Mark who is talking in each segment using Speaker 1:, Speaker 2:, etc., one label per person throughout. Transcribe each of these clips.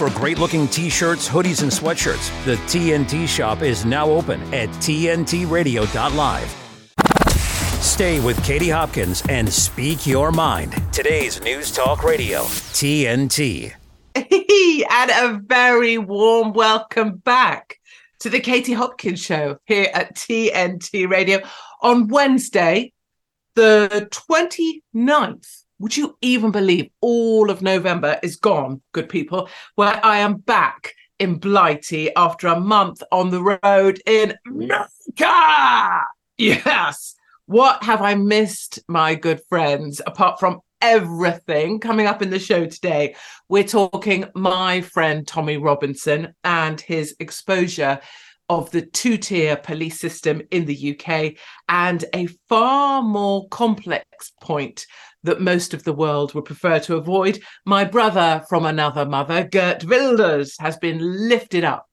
Speaker 1: For great looking t shirts, hoodies, and sweatshirts, the TNT shop is now open at TNTRadio.live. Stay with Katie Hopkins and speak your mind. Today's News Talk Radio, TNT.
Speaker 2: and a very warm welcome back to the Katie Hopkins Show here at TNT Radio on Wednesday, the 29th. Would you even believe all of November is gone, good people? Where I am back in Blighty after a month on the road in America. Yes. What have I missed, my good friends, apart from everything coming up in the show today. We're talking my friend Tommy Robinson and his exposure of the two tier police system in the UK and a far more complex point that most of the world would prefer to avoid. My brother from another mother, Geert Wilders, has been lifted up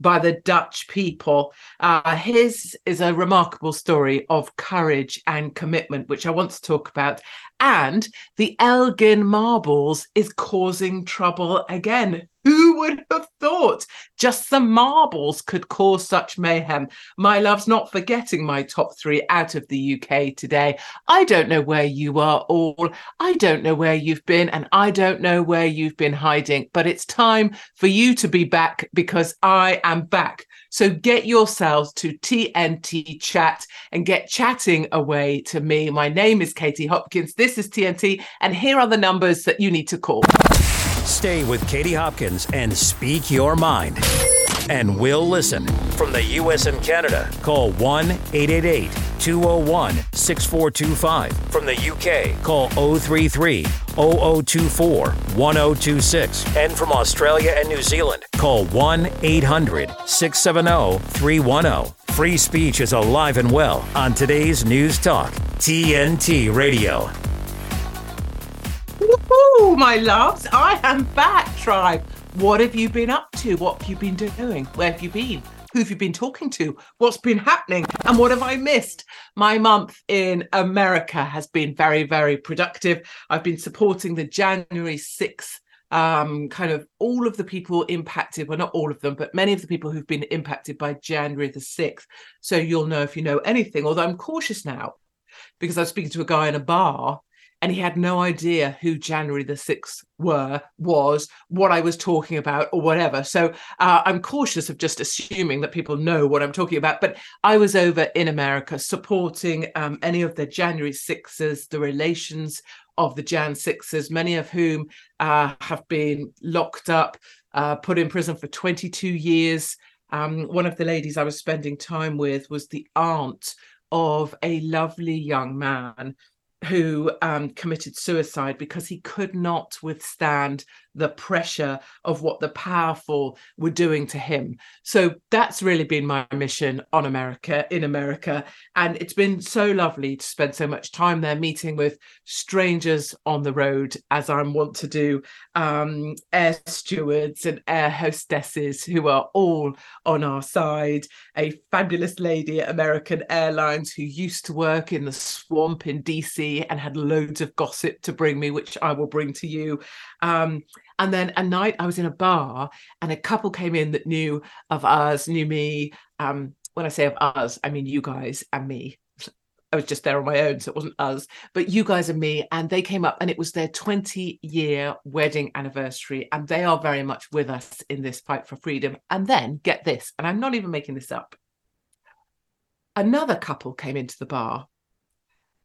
Speaker 2: by the Dutch people. Uh, his is a remarkable story of courage and commitment, which I want to talk about. And the Elgin marbles is causing trouble again. Who would have thought just some marbles could cause such mayhem? My love's not forgetting my top three out of the UK today. I don't know where you are all. I don't know where you've been, and I don't know where you've been hiding. But it's time for you to be back because I am back. So get yourselves to TNT chat and get chatting away to me. My name is Katie Hopkins. This is TNT, and here are the numbers that you need to call.
Speaker 1: Stay with Katie Hopkins and speak your mind. And we'll listen. From the U.S. and Canada, call 1 888 201 6425. From the U.K., call 033 0024 1026. And from Australia and New Zealand, call 1 800 670 310. Free speech is alive and well on today's News Talk, TNT Radio.
Speaker 2: Woohoo, my loves. I am back, tribe. What have you been up to? What have you been doing? Where have you been? Who have you been talking to? What's been happening? And what have I missed? My month in America has been very, very productive. I've been supporting the January 6th um, kind of all of the people impacted, well, not all of them, but many of the people who've been impacted by January the 6th. So you'll know if you know anything, although I'm cautious now because I was speaking to a guy in a bar and he had no idea who January the 6th were, was, what I was talking about, or whatever. So uh, I'm cautious of just assuming that people know what I'm talking about. But I was over in America supporting um, any of the January 6ers, the relations of the Jan 6ers, many of whom uh, have been locked up, uh, put in prison for 22 years. Um, one of the ladies I was spending time with was the aunt of a lovely young man who um, committed suicide because he could not withstand the pressure of what the powerful were doing to him. So that's really been my mission on America, in America. And it's been so lovely to spend so much time there meeting with strangers on the road, as I'm wont to do, um, air stewards and air hostesses who are all on our side. A fabulous lady at American Airlines who used to work in the swamp in DC and had loads of gossip to bring me, which I will bring to you. Um, and then a night I was in a bar and a couple came in that knew of us, knew me. Um, when I say of us, I mean you guys and me. I was just there on my own, so it wasn't us, but you guys and me. And they came up and it was their 20 year wedding anniversary. And they are very much with us in this fight for freedom. And then get this, and I'm not even making this up. Another couple came into the bar.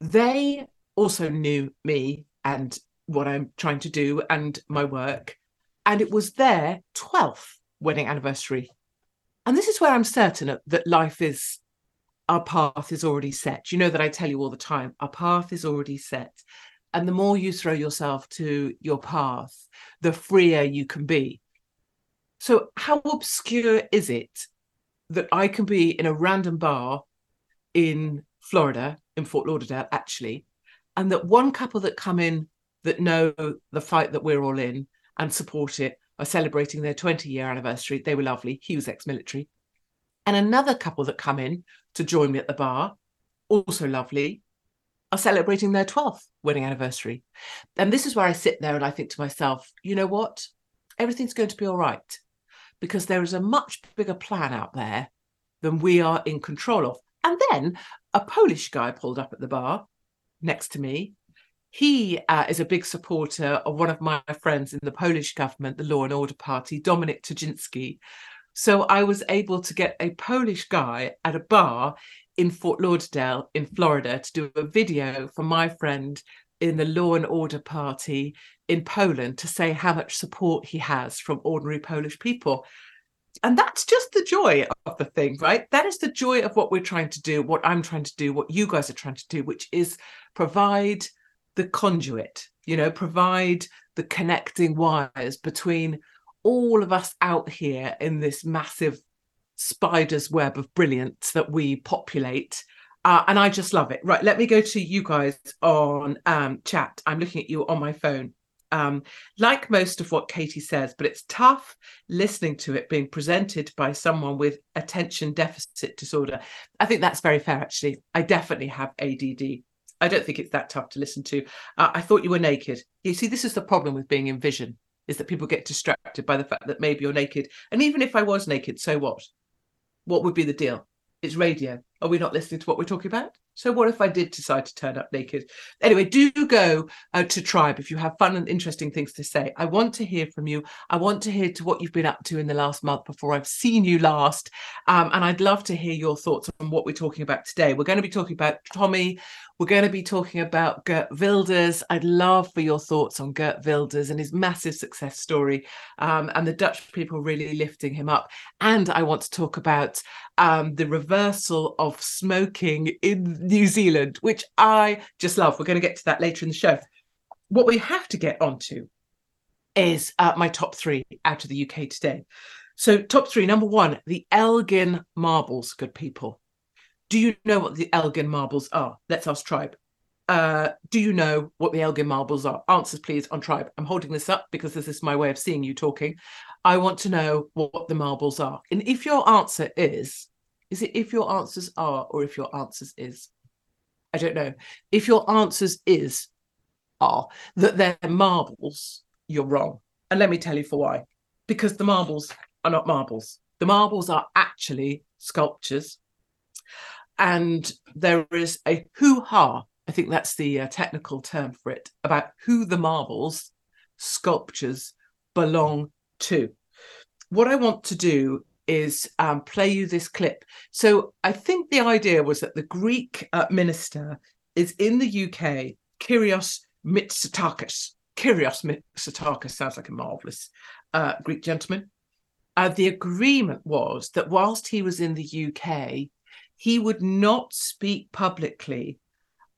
Speaker 2: They also knew me and what I'm trying to do and my work. And it was their 12th wedding anniversary. And this is where I'm certain that life is, our path is already set. You know that I tell you all the time, our path is already set. And the more you throw yourself to your path, the freer you can be. So, how obscure is it that I can be in a random bar in Florida, in Fort Lauderdale, actually, and that one couple that come in that know the fight that we're all in and support it are celebrating their 20 year anniversary. They were lovely. He was ex military. And another couple that come in to join me at the bar, also lovely, are celebrating their 12th wedding anniversary. And this is where I sit there and I think to myself, you know what? everything's going to be all right because there is a much bigger plan out there than we are in control of. And then a Polish guy pulled up at the bar next to me. He uh, is a big supporter of one of my friends in the Polish government, the Law and Order Party, Dominik Tarczyński. So I was able to get a Polish guy at a bar in Fort Lauderdale in Florida to do a video for my friend in the Law and Order Party in Poland to say how much support he has from ordinary Polish people. And that's just the joy of the thing, right? That is the joy of what we're trying to do, what I'm trying to do, what you guys are trying to do, which is provide the conduit, you know, provide the connecting wires between all of us out here in this massive spider's web of brilliance that we populate. Uh, and I just love it. Right, let me go to you guys on um, chat. I'm looking at you on my phone um, like most of what Katie says, but it's tough listening to it being presented by someone with attention deficit disorder. I think that's very fair, actually. I definitely have ADD. I don't think it's that tough to listen to. Uh, I thought you were naked. You see, this is the problem with being in vision, is that people get distracted by the fact that maybe you're naked. And even if I was naked, so what? What would be the deal? It's radio. Are we not listening to what we're talking about? So what if I did decide to turn up naked? Anyway, do go uh, to Tribe if you have fun and interesting things to say. I want to hear from you. I want to hear to what you've been up to in the last month before I've seen you last. Um, and I'd love to hear your thoughts on what we're talking about today. We're going to be talking about Tommy. We're going to be talking about Geert Wilders. I'd love for your thoughts on Geert Wilders and his massive success story um, and the Dutch people really lifting him up. And I want to talk about um, the reversal of smoking in New Zealand, which I just love. We're going to get to that later in the show. What we have to get onto is uh, my top three out of the UK today. So, top three number one, the Elgin marbles, good people. Do you know what the Elgin marbles are? Let's ask Tribe. Uh, do you know what the Elgin marbles are? Answers, please, on Tribe. I'm holding this up because this is my way of seeing you talking. I want to know what the marbles are. And if your answer is, is it if your answers are or if your answers is? I don't know. If your answers is are that they're marbles, you're wrong. And let me tell you for why. Because the marbles are not marbles. The marbles are actually sculptures. And there is a hoo ha, I think that's the uh, technical term for it, about who the marbles, sculptures belong to. What I want to do is um, play you this clip. So I think the idea was that the Greek uh, minister is in the UK, Kyrios Mitsotakis. Kyrios Mitsotakis sounds like a marvelous uh, Greek gentleman. Uh, the agreement was that whilst he was in the UK, he would not speak publicly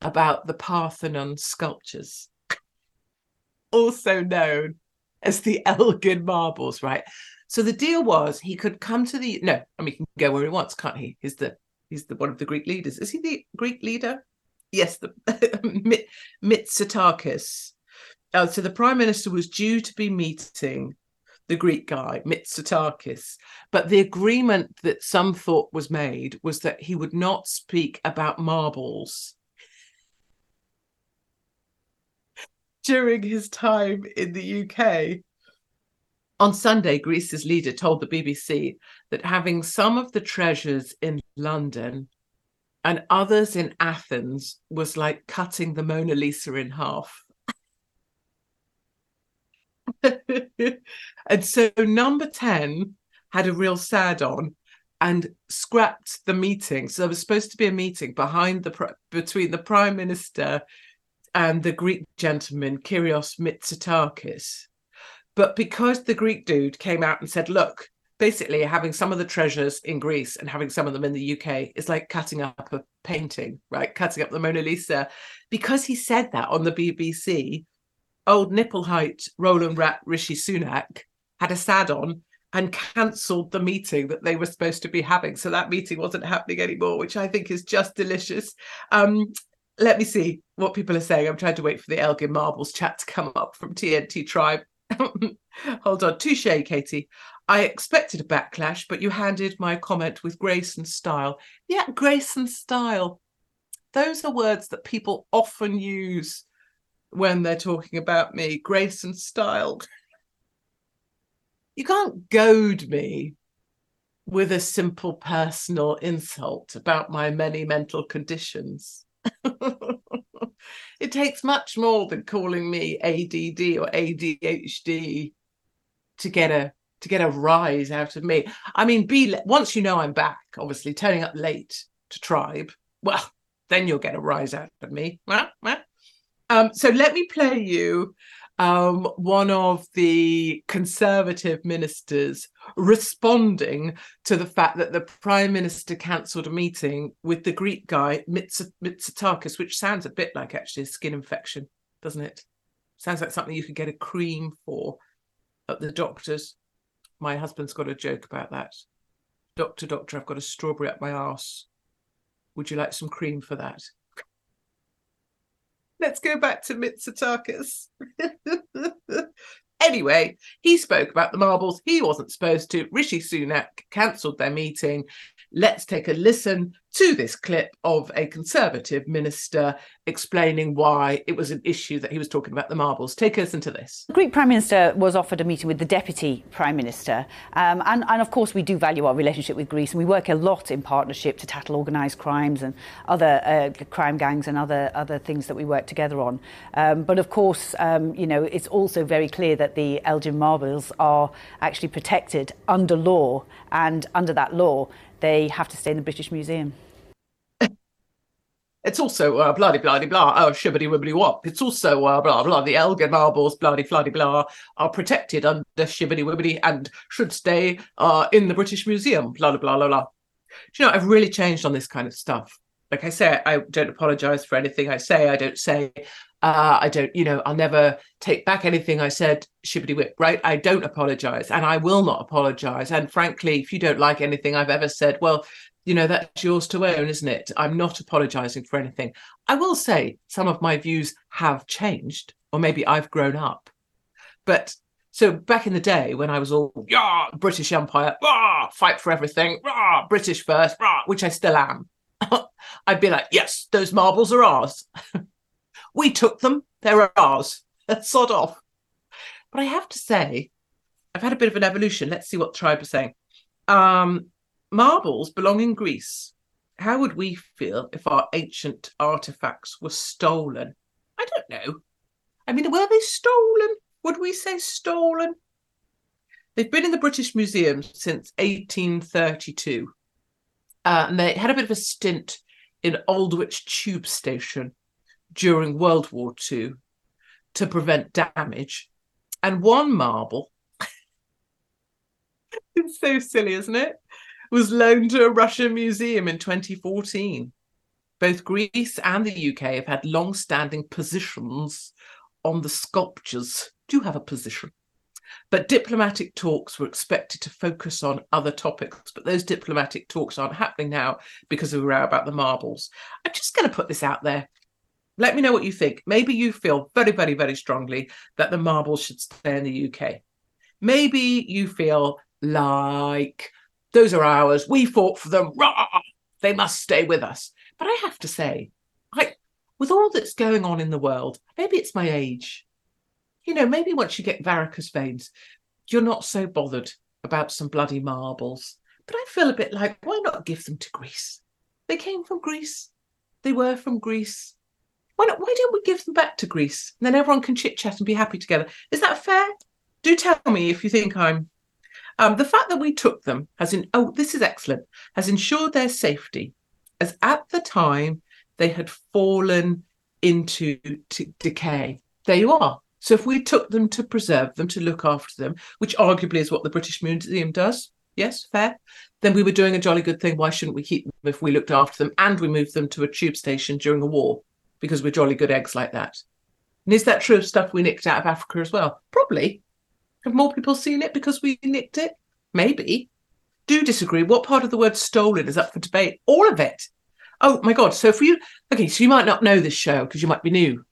Speaker 2: about the Parthenon sculptures, also known as the Elgin marbles, right? So the deal was he could come to the no, I mean he can go where he wants, can't he? He's the he's the one of the Greek leaders. Is he the Greek leader? Yes, the Mitsotakis. Uh, so the prime minister was due to be meeting the Greek guy, Mitsotakis. But the agreement that some thought was made was that he would not speak about marbles during his time in the UK. On Sunday, Greece's leader told the BBC that having some of the treasures in London and others in Athens was like cutting the Mona Lisa in half. and so number 10 had a real sad on and scrapped the meeting. So there was supposed to be a meeting behind the between the prime minister and the Greek gentleman Kyrios Mitsotakis. But because the Greek dude came out and said, look, basically having some of the treasures in Greece and having some of them in the UK is like cutting up a painting, right? Cutting up the Mona Lisa. Because he said that on the BBC, old nipple height Roland Rat Rishi Sunak had a sad on and cancelled the meeting that they were supposed to be having. So that meeting wasn't happening anymore, which I think is just delicious. Um, let me see what people are saying. I'm trying to wait for the Elgin Marbles chat to come up from TNT Tribe. Hold on. Touche, Katie. I expected a backlash, but you handed my comment with grace and style. Yeah, grace and style. Those are words that people often use when they're talking about me. Grace and style. you can't goad me with a simple personal insult about my many mental conditions. it takes much more than calling me ADD or ADHD to get a to get a rise out of me. I mean, be once you know I'm back, obviously turning up late to tribe, well, then you'll get a rise out of me. Um, so let me play you um, one of the conservative ministers responding to the fact that the prime minister cancelled a meeting with the Greek guy Mitsotakis, which sounds a bit like actually a skin infection, doesn't it? Sounds like something you could get a cream for at the doctor's. My husband's got a joke about that. Doctor, doctor, I've got a strawberry up my arse. Would you like some cream for that? Let's go back to Mitsotakis. anyway, he spoke about the marbles. He wasn't supposed to. Rishi Sunak cancelled their meeting. Let's take a listen to this clip of a Conservative minister explaining why it was an issue that he was talking about the marbles. Take us into this.
Speaker 3: The Greek Prime Minister was offered a meeting with the Deputy Prime Minister. Um, and, and, of course, we do value our relationship with Greece and we work a lot in partnership to tackle organised crimes and other uh, crime gangs and other, other things that we work together on. Um, but of course, um, you know, it's also very clear that the Elgin marbles are actually protected under law. And under that law, they have to stay in the British Museum.
Speaker 2: It's also uh, bloody bloody blah. Oh, shibbity wibbity wop. It's also uh, blah blah. The Elgin marbles, bloody bloody blah, are protected under shibbity wibbity and should stay uh, in the British Museum. Blah blah blah blah. Do you know I've really changed on this kind of stuff. Like I say, I don't apologize for anything I say. I don't say. Uh, I don't. You know, I'll never take back anything I said. Shibbity whip. Right. I don't apologize, and I will not apologize. And frankly, if you don't like anything I've ever said, well, you know that's yours to own isn't it i'm not apologizing for anything i will say some of my views have changed or maybe i've grown up but so back in the day when i was all yeah british empire rah, fight for everything rah, british first rah, which i still am i'd be like yes those marbles are ours we took them they're ours sod off but i have to say i've had a bit of an evolution let's see what tribe is saying um marbles belong in Greece. How would we feel if our ancient artifacts were stolen? I don't know. I mean, were they stolen? Would we say stolen? They've been in the British Museum since 1832. Uh, and they had a bit of a stint in Aldwych Tube Station during World War II to prevent damage. And one marble, it's so silly, isn't it? was loaned to a Russian museum in 2014. Both Greece and the UK have had long standing positions on the sculptures. Do have a position? But diplomatic talks were expected to focus on other topics, but those diplomatic talks aren't happening now because of a row about the marbles. I'm just going to put this out there. Let me know what you think. Maybe you feel very, very, very strongly that the marbles should stay in the UK. Maybe you feel like those are ours. We fought for them. Rah! They must stay with us. But I have to say, I, with all that's going on in the world, maybe it's my age. You know, maybe once you get varicose veins, you're not so bothered about some bloody marbles. But I feel a bit like, why not give them to Greece? They came from Greece. They were from Greece. Why not? Why don't we give them back to Greece? And then everyone can chit chat and be happy together. Is that fair? Do tell me if you think I'm um, the fact that we took them has in oh this is excellent has ensured their safety, as at the time they had fallen into t- decay. There you are. So if we took them to preserve them, to look after them, which arguably is what the British Museum does, yes, fair, then we were doing a jolly good thing. Why shouldn't we keep them if we looked after them and we moved them to a tube station during a war because we're jolly good eggs like that? And is that true of stuff we nicked out of Africa as well? Probably. Have more people seen it because we nicked it? Maybe. Do disagree. What part of the word stolen is up for debate? All of it. Oh my God. So for you, okay, so you might not know this show because you might be new.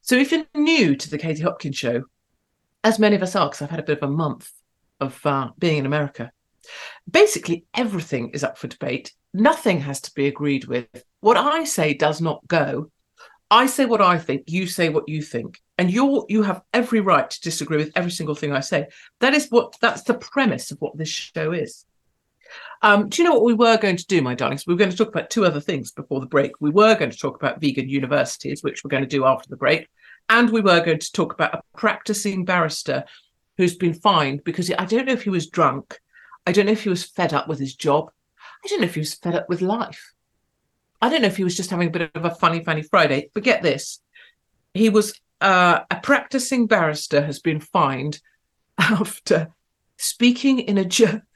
Speaker 2: So if you're new to the Katie Hopkins show, as many of us are, because I've had a bit of a month of uh, being in America, basically everything is up for debate. Nothing has to be agreed with. What I say does not go. I say what I think, you say what you think. and you're you have every right to disagree with every single thing I say. That is what that's the premise of what this show is. Um, do you know what we were going to do, my darlings? We were going to talk about two other things before the break. We were going to talk about vegan universities, which we're going to do after the break, and we were going to talk about a practicing barrister who's been fined because I don't know if he was drunk, I don't know if he was fed up with his job, I don't know if he was fed up with life. I don't know if he was just having a bit of a funny, funny Friday. But get this, he was uh, a practicing barrister has been fined after speaking in a Ger-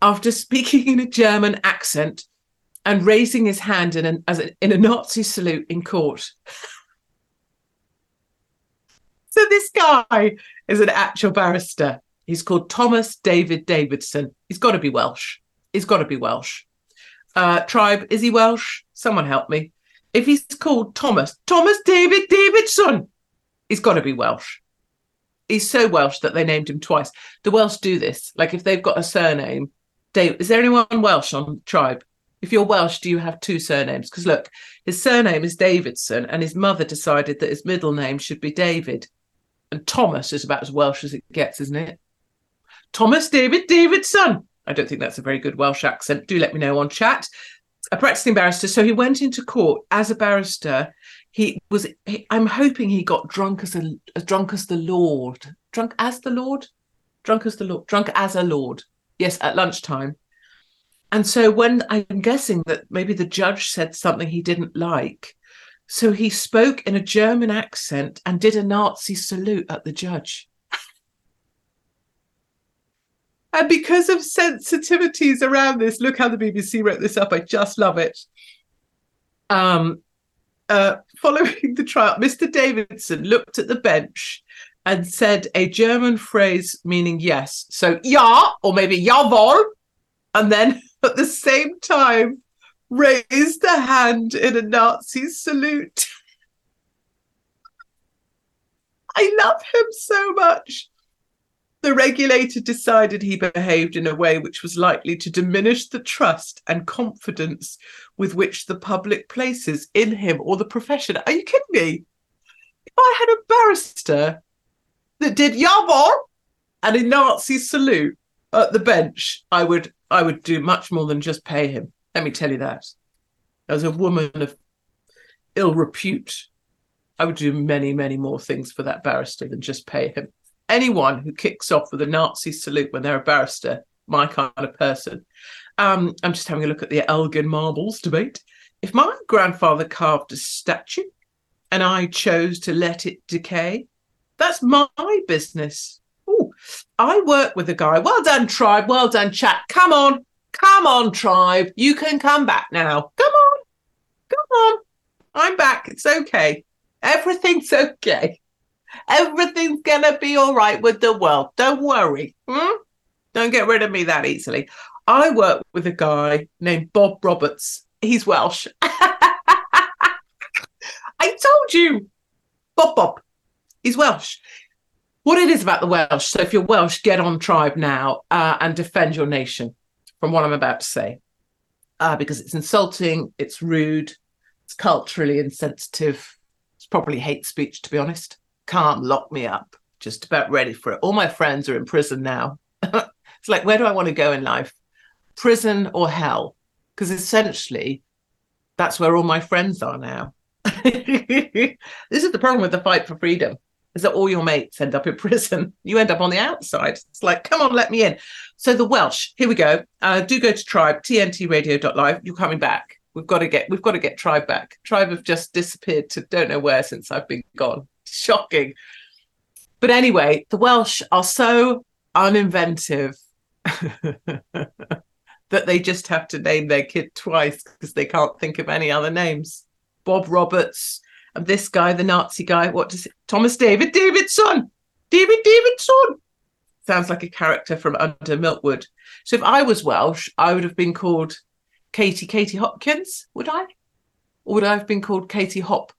Speaker 2: after speaking in a German accent and raising his hand in an as a, in a Nazi salute in court. so this guy is an actual barrister. He's called Thomas David Davidson. He's got to be Welsh. He's got to be Welsh. Uh, tribe, is he Welsh? Someone help me. If he's called Thomas, Thomas David Davidson, he's got to be Welsh. He's so Welsh that they named him twice. The Welsh do this. Like if they've got a surname, Dave, is there anyone Welsh on tribe? If you're Welsh, do you have two surnames? Because look, his surname is Davidson, and his mother decided that his middle name should be David. And Thomas is about as Welsh as it gets, isn't it? Thomas David Davidson. I don't think that's a very good Welsh accent. Do let me know on chat. A practicing barrister. So he went into court as a barrister. He was. He, I'm hoping he got drunk as a drunk as the Lord. Drunk as the Lord. Drunk as the Lord. Drunk as a Lord. Yes, at lunchtime. And so when I'm guessing that maybe the judge said something he didn't like, so he spoke in a German accent and did a Nazi salute at the judge. And because of sensitivities around this, look how the BBC wrote this up. I just love it. Um, uh, following the trial, Mr. Davidson looked at the bench and said a German phrase meaning yes. So ja, or maybe jawohl. And then at the same time, raised the hand in a Nazi salute. I love him so much. The regulator decided he behaved in a way which was likely to diminish the trust and confidence with which the public places in him or the profession. Are you kidding me? If I had a barrister that did Jawohl and a Nazi salute at the bench, I would I would do much more than just pay him. Let me tell you that. As a woman of ill repute, I would do many, many more things for that barrister than just pay him anyone who kicks off with a Nazi salute when they're a barrister, my kind of person. Um, I'm just having a look at the Elgin marbles debate. If my grandfather carved a statue and I chose to let it decay, that's my business. Ooh, I work with a guy. Well done, tribe. Well done, chat. Come on. Come on, tribe. You can come back now. Come on. Come on. I'm back. It's okay. Everything's okay. Everything's gonna be all right with the world. Don't worry. Hmm? Don't get rid of me that easily. I work with a guy named Bob Roberts. He's Welsh. I told you. Bob Bob. He's Welsh. What it is about the Welsh. So if you're Welsh, get on tribe now uh, and defend your nation from what I'm about to say. Uh, because it's insulting, it's rude, it's culturally insensitive, it's probably hate speech, to be honest can't lock me up. Just about ready for it. All my friends are in prison now. it's like, where do I want to go in life? Prison or hell? Because essentially, that's where all my friends are now. this is the problem with the fight for freedom is that all your mates end up in prison. You end up on the outside. It's like, come on, let me in. So the Welsh, here we go. Uh, do go to Tribe, tntradio.live. You're coming back. We've got to get we've got to get Tribe back. Tribe have just disappeared to don't know where since I've been gone shocking. But anyway, the Welsh are so uninventive that they just have to name their kid twice because they can't think of any other names. Bob Roberts and this guy, the Nazi guy, what does it? Thomas David Davidson. David Davidson. Sounds like a character from Under Milkwood. So if I was Welsh, I would have been called Katie Katie Hopkins, would I? Or would I have been called Katie Hop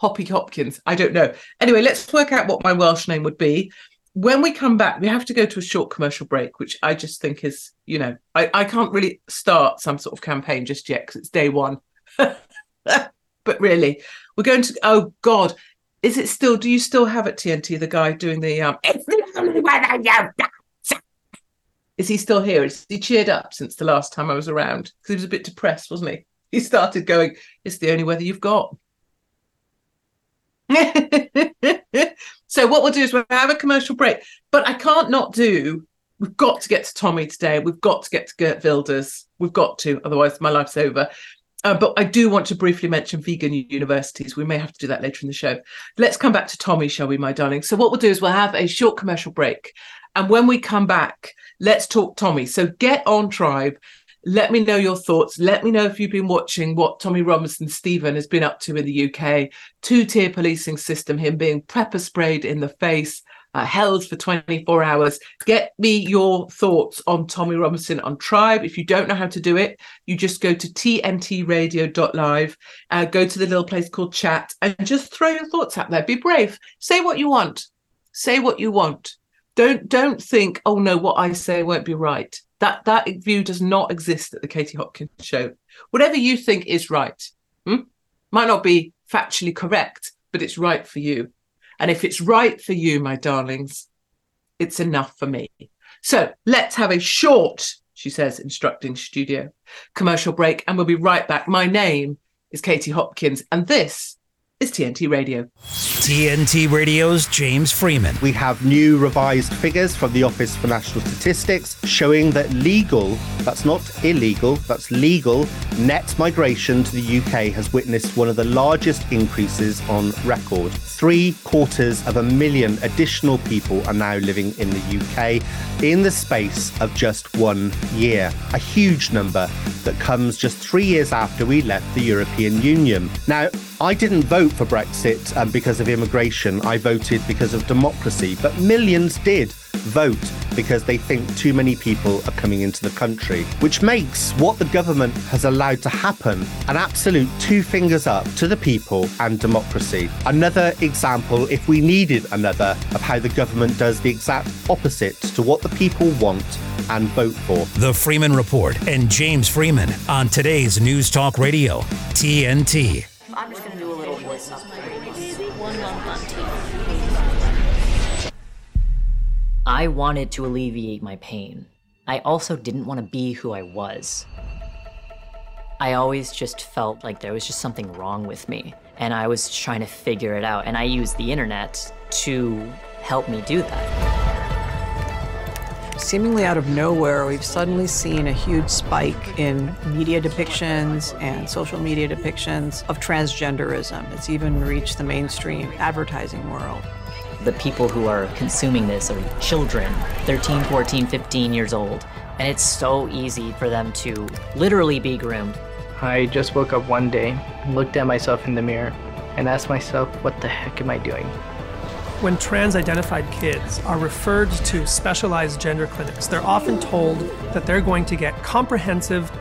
Speaker 2: Hoppy Hopkins. I don't know. Anyway, let's work out what my Welsh name would be. When we come back, we have to go to a short commercial break, which I just think is, you know, I, I can't really start some sort of campaign just yet because it's day one. but really, we're going to, oh God, is it still? Do you still have at TNT the guy doing the um? Is he still here? Is he cheered up since the last time I was around? Because he was a bit depressed, wasn't he? He started going. It's the only weather you've got. so what we'll do is we'll have a commercial break, but I can't not do. We've got to get to Tommy today. We've got to get to Geert Wilders. We've got to, otherwise my life's over. Uh, but I do want to briefly mention vegan universities. We may have to do that later in the show. Let's come back to Tommy, shall we, my darling? So, what we'll do is we'll have a short commercial break. And when we come back, let's talk Tommy. So, get on Tribe. Let me know your thoughts. Let me know if you've been watching what Tommy Robinson Stephen has been up to in the UK. Two tier policing system, him being pepper sprayed in the face, uh, held for 24 hours. Get me your thoughts on Tommy Robinson on Tribe. If you don't know how to do it, you just go to tntradio.live, uh, go to the little place called chat, and just throw your thoughts out there. Be brave. Say what you want. Say what you want. Don't don't think, oh no, what I say won't be right. That that view does not exist at the Katie Hopkins show. Whatever you think is right, hmm? might not be factually correct, but it's right for you. And if it's right for you, my darlings, it's enough for me. So let's have a short, she says, instructing studio commercial break, and we'll be right back. My name is Katie Hopkins, and this is TNT Radio.
Speaker 1: TNT Radio's James Freeman.
Speaker 4: We have new revised figures from the Office for National Statistics showing that legal, that's not illegal, that's legal, net migration to the UK has witnessed one of the largest increases on record. Three quarters of a million additional people are now living in the UK in the space of just one year. A huge number that comes just three years after we left the European Union. Now, I didn't vote for Brexit um, because of immigration. I voted because of democracy. But millions did vote because they think too many people are coming into the country, which makes what the government has allowed to happen an absolute two fingers up to the people and democracy. Another example, if we needed another, of how the government does the exact opposite to what the people want and vote for.
Speaker 1: The Freeman Report and James Freeman on today's News Talk Radio, TNT.
Speaker 5: I'm just going to do a little voice I wanted to alleviate my pain. I also didn't want to be who I was. I always just felt like there was just something wrong with me, and I was trying to figure it out, and I used the internet to help me do that.
Speaker 6: Seemingly out of nowhere, we've suddenly seen a huge spike in media depictions and social media depictions of transgenderism. It's even reached the mainstream advertising world.
Speaker 5: The people who are consuming this are children, 13, 14, 15 years old, and it's so easy for them to literally be groomed.
Speaker 7: I just woke up one day, looked at myself in the mirror, and asked myself, what the heck am I doing?
Speaker 8: When trans identified kids are referred to specialized gender clinics, they're often told that they're going to get comprehensive,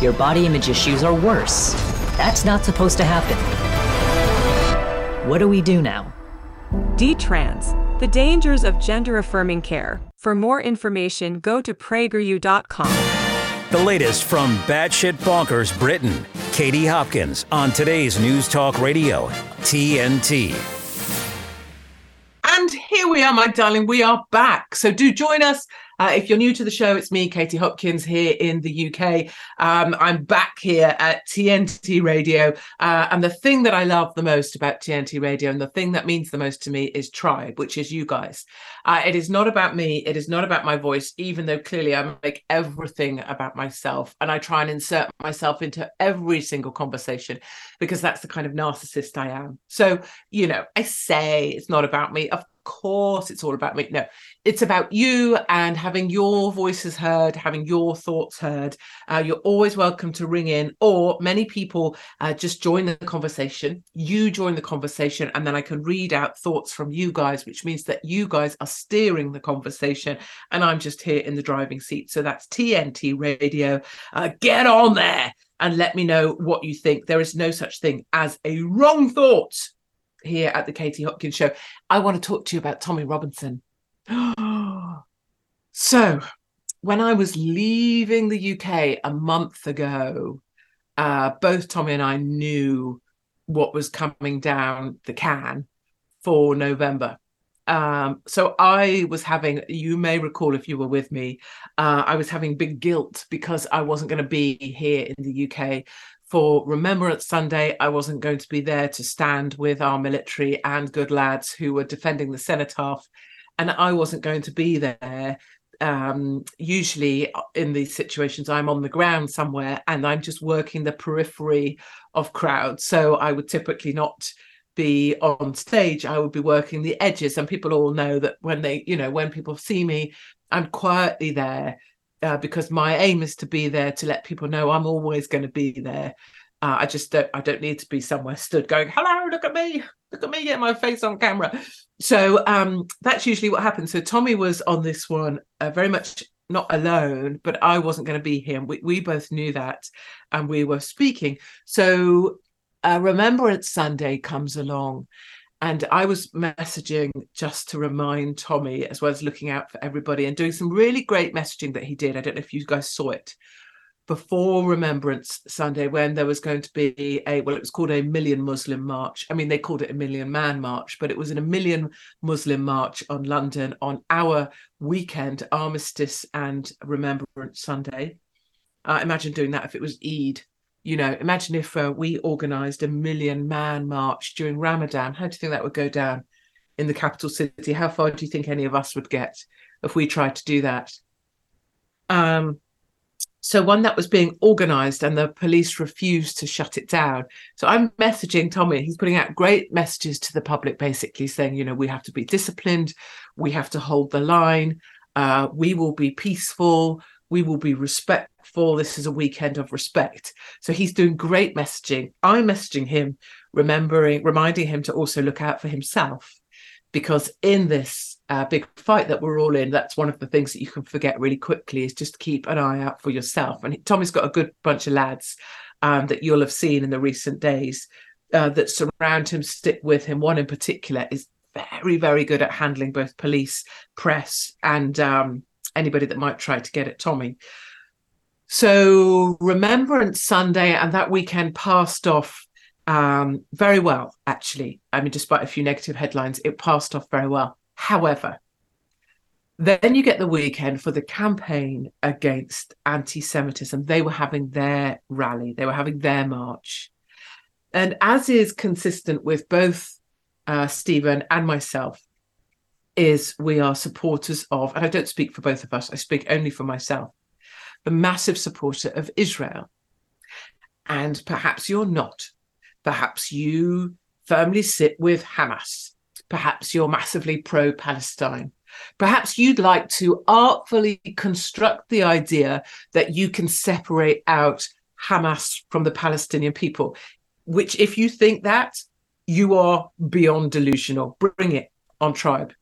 Speaker 5: your body image issues are worse. That's not supposed to happen. What do we do now?
Speaker 9: D-Trans, the dangers of gender affirming care. For more information, go to prageru.com.
Speaker 1: The latest from batshit bonkers Britain. Katie Hopkins on today's News Talk Radio, TNT.
Speaker 2: Here we are, my darling. We are back. So do join us uh, if you're new to the show, it's me, Katie Hopkins, here in the UK. Um, I'm back here at TNT Radio. Uh, and the thing that I love the most about TNT Radio and the thing that means the most to me is Tribe, which is you guys. Uh, it is not about me. It is not about my voice, even though clearly I make everything about myself. And I try and insert myself into every single conversation because that's the kind of narcissist I am. So, you know, I say it's not about me. Of course it's all about me. No, it's about you and having your voices heard, having your thoughts heard. Uh, you're always welcome to ring in, or many people uh, just join the conversation. You join the conversation, and then I can read out thoughts from you guys, which means that you guys are steering the conversation, and I'm just here in the driving seat. So that's TNT Radio. Uh, get on there and let me know what you think. There is no such thing as a wrong thought here at the Katie Hopkins Show. I want to talk to you about Tommy Robinson. so, when I was leaving the UK a month ago, uh, both Tommy and I knew what was coming down the can for November. Um, so I was having, you may recall if you were with me, uh, I was having big guilt because I wasn't going to be here in the UK for Remembrance Sunday. I wasn't going to be there to stand with our military and good lads who were defending the cenotaph, and I wasn't going to be there. Um, usually uh, in these situations, I'm on the ground somewhere and I'm just working the periphery of crowds. So I would typically not be on stage i would be working the edges and people all know that when they you know when people see me i'm quietly there uh, because my aim is to be there to let people know i'm always going to be there. Uh, i just don't i don't need to be somewhere stood going hello look at me look at me get my face on camera. So um that's usually what happens. So tommy was on this one uh, very much not alone but i wasn't going to be here we, we both knew that and we were speaking. So uh, Remembrance Sunday comes along, and I was messaging just to remind Tommy, as well as looking out for everybody and doing some really great messaging that he did. I don't know if you guys saw it before Remembrance Sunday when there was going to be a well, it was called a Million Muslim March. I mean, they called it a Million Man March, but it was in a Million Muslim March on London on our weekend, Armistice and Remembrance Sunday. Uh, imagine doing that if it was Eid you know, imagine if uh, we organised a million man march during Ramadan. How do you think that would go down in the capital city? How far do you think any of us would get if we tried to do that? Um, so one that was being organised and the police refused to shut it down. So I'm messaging Tommy. He's putting out great messages to the public, basically saying, you know, we have to be disciplined, we have to hold the line, uh, we will be peaceful, we will be respectful. This is a weekend of respect. So he's doing great messaging. I'm messaging him, remembering, reminding him to also look out for himself, because in this uh, big fight that we're all in, that's one of the things that you can forget really quickly is just keep an eye out for yourself. And Tommy's got a good bunch of lads um, that you'll have seen in the recent days uh, that surround him, stick with him. One in particular is very, very good at handling both police, press, and um, anybody that might try to get at Tommy. So Remembrance Sunday and that weekend passed off um, very well, actually. I mean, despite a few negative headlines, it passed off very well. However, then you get the weekend for the campaign against anti Semitism. They were having their rally, they were having their march. And as is consistent with both uh, Stephen and myself, is we are supporters of, and I don't speak for both of us, I speak only for myself, the massive supporter of Israel. And perhaps you're not. Perhaps you firmly sit with Hamas. Perhaps you're massively pro Palestine. Perhaps you'd like to artfully construct the idea that you can separate out Hamas from the Palestinian people, which, if you think that, you are beyond delusional. Bring it on tribe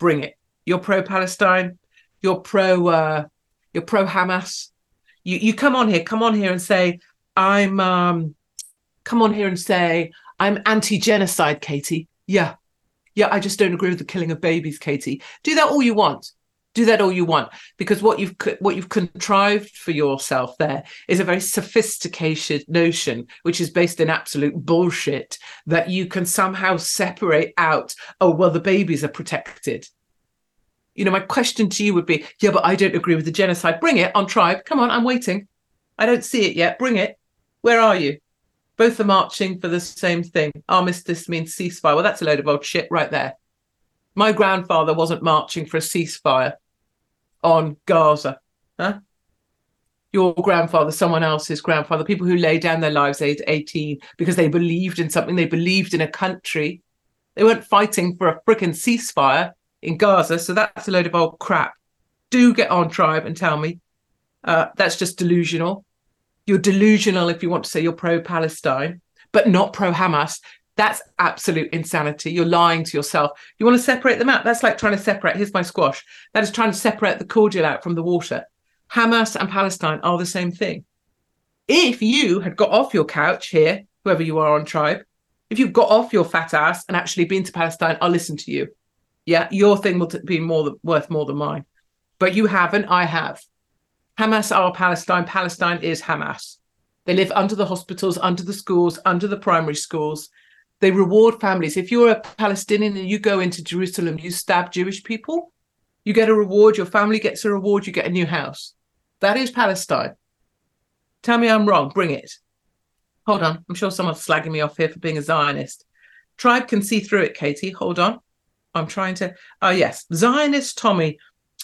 Speaker 2: bring it. You're pro Palestine. You're pro. Uh, you're pro Hamas. You you come on here. Come on here and say I'm. Um, come on here and say I'm anti-genocide, Katie. Yeah, yeah. I just don't agree with the killing of babies, Katie. Do that all you want. Do that all you want, because what you've what you've contrived for yourself there is a very sophisticated notion, which is based in absolute bullshit. That you can somehow separate out. Oh well, the babies are protected you know, my question to you would be, yeah, but I don't agree with the genocide. Bring it on tribe. Come on, I'm waiting. I don't see it yet. Bring it. Where are you? Both are marching for the same thing. Armistice means ceasefire. Well, that's a load of old shit right there. My grandfather wasn't marching for a ceasefire on Gaza. Huh? Your grandfather, someone else's grandfather, people who laid down their lives at 18 because they believed in something, they believed in a country They weren't fighting for a freaking ceasefire in Gaza. So that's a load of old crap. Do get on tribe and tell me. Uh, that's just delusional. You're delusional if you want to say you're pro Palestine, but not pro Hamas. That's absolute insanity. You're lying to yourself. You want to separate them out? That's like trying to separate. Here's my squash. That is trying to separate the cordial out from the water. Hamas and Palestine are the same thing. If you had got off your couch here, whoever you are on tribe, if you've got off your fat ass and actually been to Palestine, I'll listen to you. Yeah, your thing will be more worth more than mine. But you haven't, I have. Hamas are Palestine. Palestine is Hamas. They live under the hospitals, under the schools, under the primary schools. They reward families. If you're a Palestinian and you go into Jerusalem, you stab Jewish people, you get a reward. Your family gets a reward. You get a new house. That is Palestine. Tell me I'm wrong. Bring it. Hold on. I'm sure someone's slagging me off here for being a Zionist. Tribe can see through it, Katie. Hold on. I'm trying to. Oh, yes. Zionist Tommy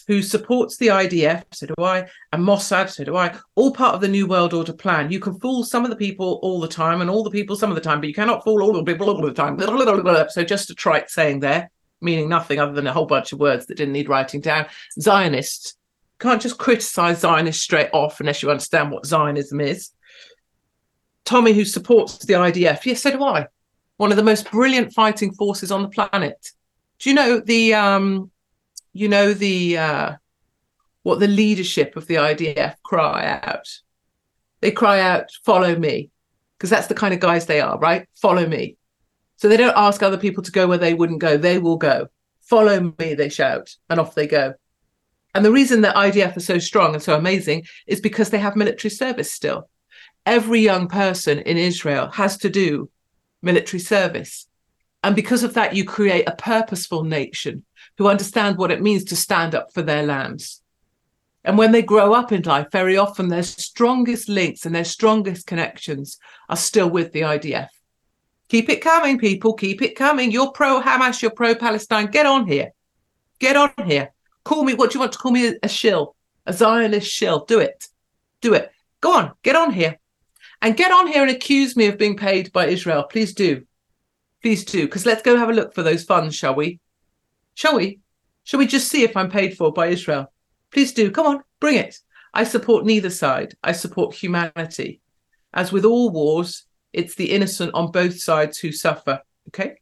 Speaker 2: who supports the IDF, so do I, and Mossad, so do I, all part of the New World Order plan. You can fool some of the people all the time and all the people some of the time, but you cannot fool all the people all the time. So just a trite saying there, meaning nothing other than a whole bunch of words that didn't need writing down. Zionists can't just criticize Zionists straight off unless you understand what Zionism is. Tommy, who supports the IDF, yes, so do I. One of the most brilliant fighting forces on the planet. Do you know the um, you know the uh, what the leadership of the IDF cry out. They cry out, "Follow me," because that's the kind of guys they are, right? Follow me. So they don't ask other people to go where they wouldn't go. They will go. Follow me, they shout, and off they go. And the reason that IDF are so strong and so amazing is because they have military service still. Every young person in Israel has to do military service. And because of that, you create a purposeful nation who understand what it means to stand up for their lands. And when they grow up in life, very often their strongest links and their strongest connections are still with the IDF. Keep it coming, people. Keep it coming. You're pro Hamas, you're pro Palestine. Get on here. Get on here. Call me, what do you want to call me? A shill, a Zionist shill. Do it. Do it. Go on, get on here. And get on here and accuse me of being paid by Israel. Please do. Please do. Because let's go have a look for those funds, shall we? Shall we? Shall we just see if I'm paid for by Israel? Please do. Come on, bring it. I support neither side. I support humanity. As with all wars, it's the innocent on both sides who suffer. Okay.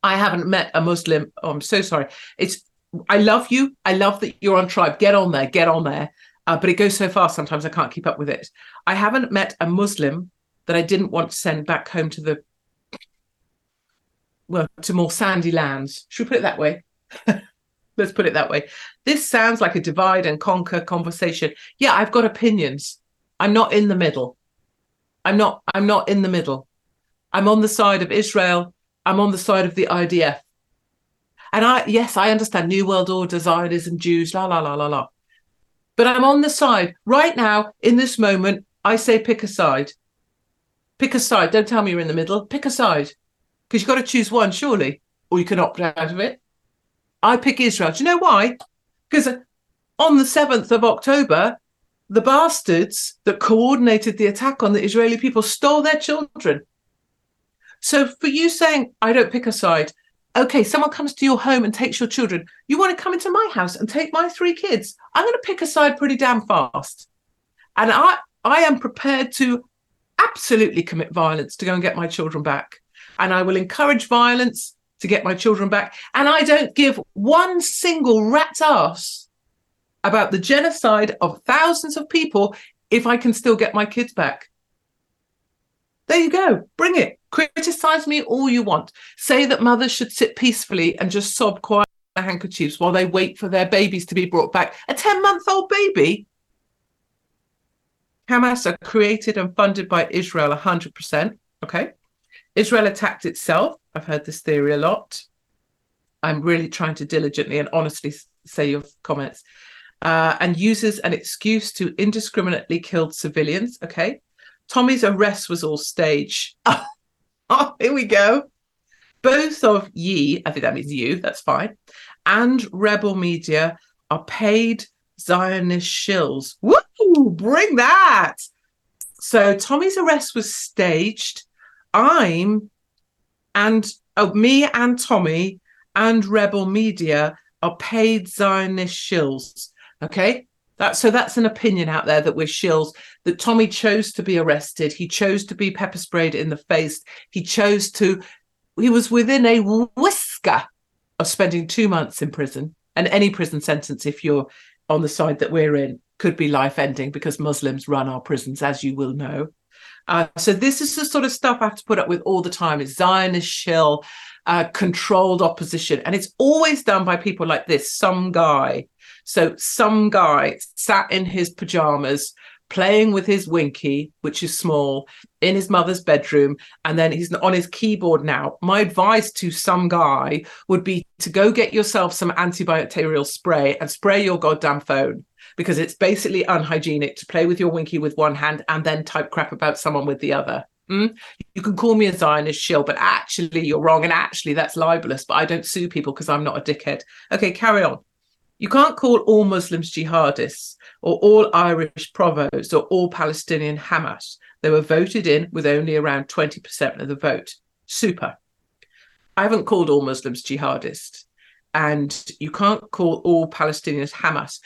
Speaker 2: I haven't met a Muslim. Oh, I'm so sorry. It's I love you. I love that you're on tribe. Get on there. Get on there. Uh, but it goes so fast sometimes I can't keep up with it. I haven't met a Muslim that I didn't want to send back home to the well to more sandy lands. Should we put it that way? Let's put it that way. This sounds like a divide and conquer conversation. Yeah, I've got opinions. I'm not in the middle. I'm not I'm not in the middle. I'm on the side of Israel. I'm on the side of the IDF. And I yes, I understand New World Order, Zionism, Jews, la la la la la. But I'm on the side right now in this moment. I say pick a side. Pick a side. Don't tell me you're in the middle. Pick a side. Because you've got to choose one, surely, or you can opt out of it. I pick Israel. Do you know why? Because on the 7th of October, the bastards that coordinated the attack on the Israeli people stole their children. So for you saying, I don't pick a side, okay, someone comes to your home and takes your children. You want to come into my house and take my three kids. I'm going to pick a side pretty damn fast. And I, I am prepared to absolutely commit violence to go and get my children back. And I will encourage violence to get my children back. And I don't give one single rat's ass about the genocide of thousands of people if I can still get my kids back. There you go. Bring it. Criticize me all you want. Say that mothers should sit peacefully and just sob quiet handkerchiefs while they wait for their babies to be brought back. A 10 month old baby? Hamas are created and funded by Israel 100%. Okay. Israel attacked itself. I've heard this theory a lot. I'm really trying to diligently and honestly say your comments. Uh, and uses an excuse to indiscriminately kill civilians. Okay. Tommy's arrest was all staged. Oh, oh, here we go. Both of ye, I think that means you, that's fine, and Rebel Media are paid Zionist shills. Woo! Bring that. So Tommy's arrest was staged I'm and oh, me and Tommy and Rebel Media are paid Zionist shills. Okay. That, so that's an opinion out there that we're shills. That Tommy chose to be arrested. He chose to be pepper sprayed in the face. He chose to. He was within a whisker of spending two months in prison, and any prison sentence, if you're on the side that we're in, could be life ending because Muslims run our prisons, as you will know. Uh, so this is the sort of stuff I have to put up with all the time. Is Zionist shill, uh, controlled opposition, and it's always done by people like this. Some guy, so some guy sat in his pajamas playing with his winky, which is small, in his mother's bedroom, and then he's on his keyboard now. My advice to some guy would be to go get yourself some antibacterial spray and spray your goddamn phone because it's basically unhygienic to play with your winky with one hand and then type crap about someone with the other. Mm? You can call me a Zionist shill, but actually you're wrong. And actually that's libelous, but I don't sue people because I'm not a dickhead. Okay, carry on. You can't call all Muslims jihadists or all Irish provos or all Palestinian Hamas. They were voted in with only around 20% of the vote. Super. I haven't called all Muslims jihadists. And you can't call all Palestinians Hamas.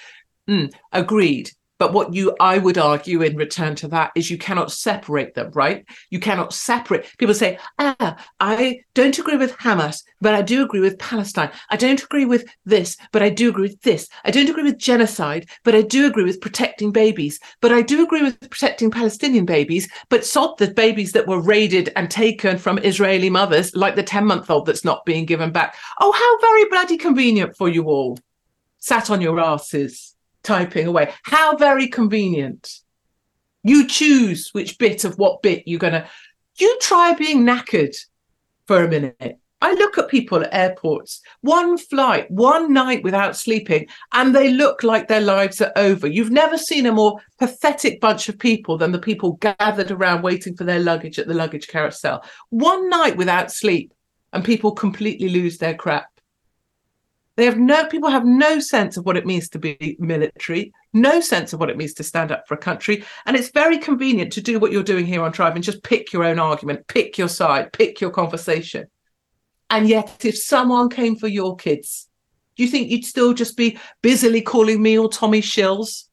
Speaker 2: Mm, agreed. But what you, I would argue in return to that is you cannot separate them, right? You cannot separate. People say, ah, I don't agree with Hamas, but I do agree with Palestine. I don't agree with this, but I do agree with this. I don't agree with genocide, but I do agree with protecting babies. But I do agree with protecting Palestinian babies, but sod the babies that were raided and taken from Israeli mothers, like the 10 month old that's not being given back. Oh, how very bloody convenient for you all. Sat on your asses typing away. How very convenient. You choose which bit of what bit you're going to. You try being knackered for a minute. I look at people at airports, one flight, one night without sleeping, and they look like their lives are over. You've never seen a more pathetic bunch of people than the people gathered around waiting for their luggage at the luggage carousel. One night without sleep, and people completely lose their crap. They have no people have no sense of what it means to be military, no sense of what it means to stand up for a country. And it's very convenient to do what you're doing here on Tribe and just pick your own argument, pick your side, pick your conversation. And yet, if someone came for your kids, do you think you'd still just be busily calling me or Tommy shills?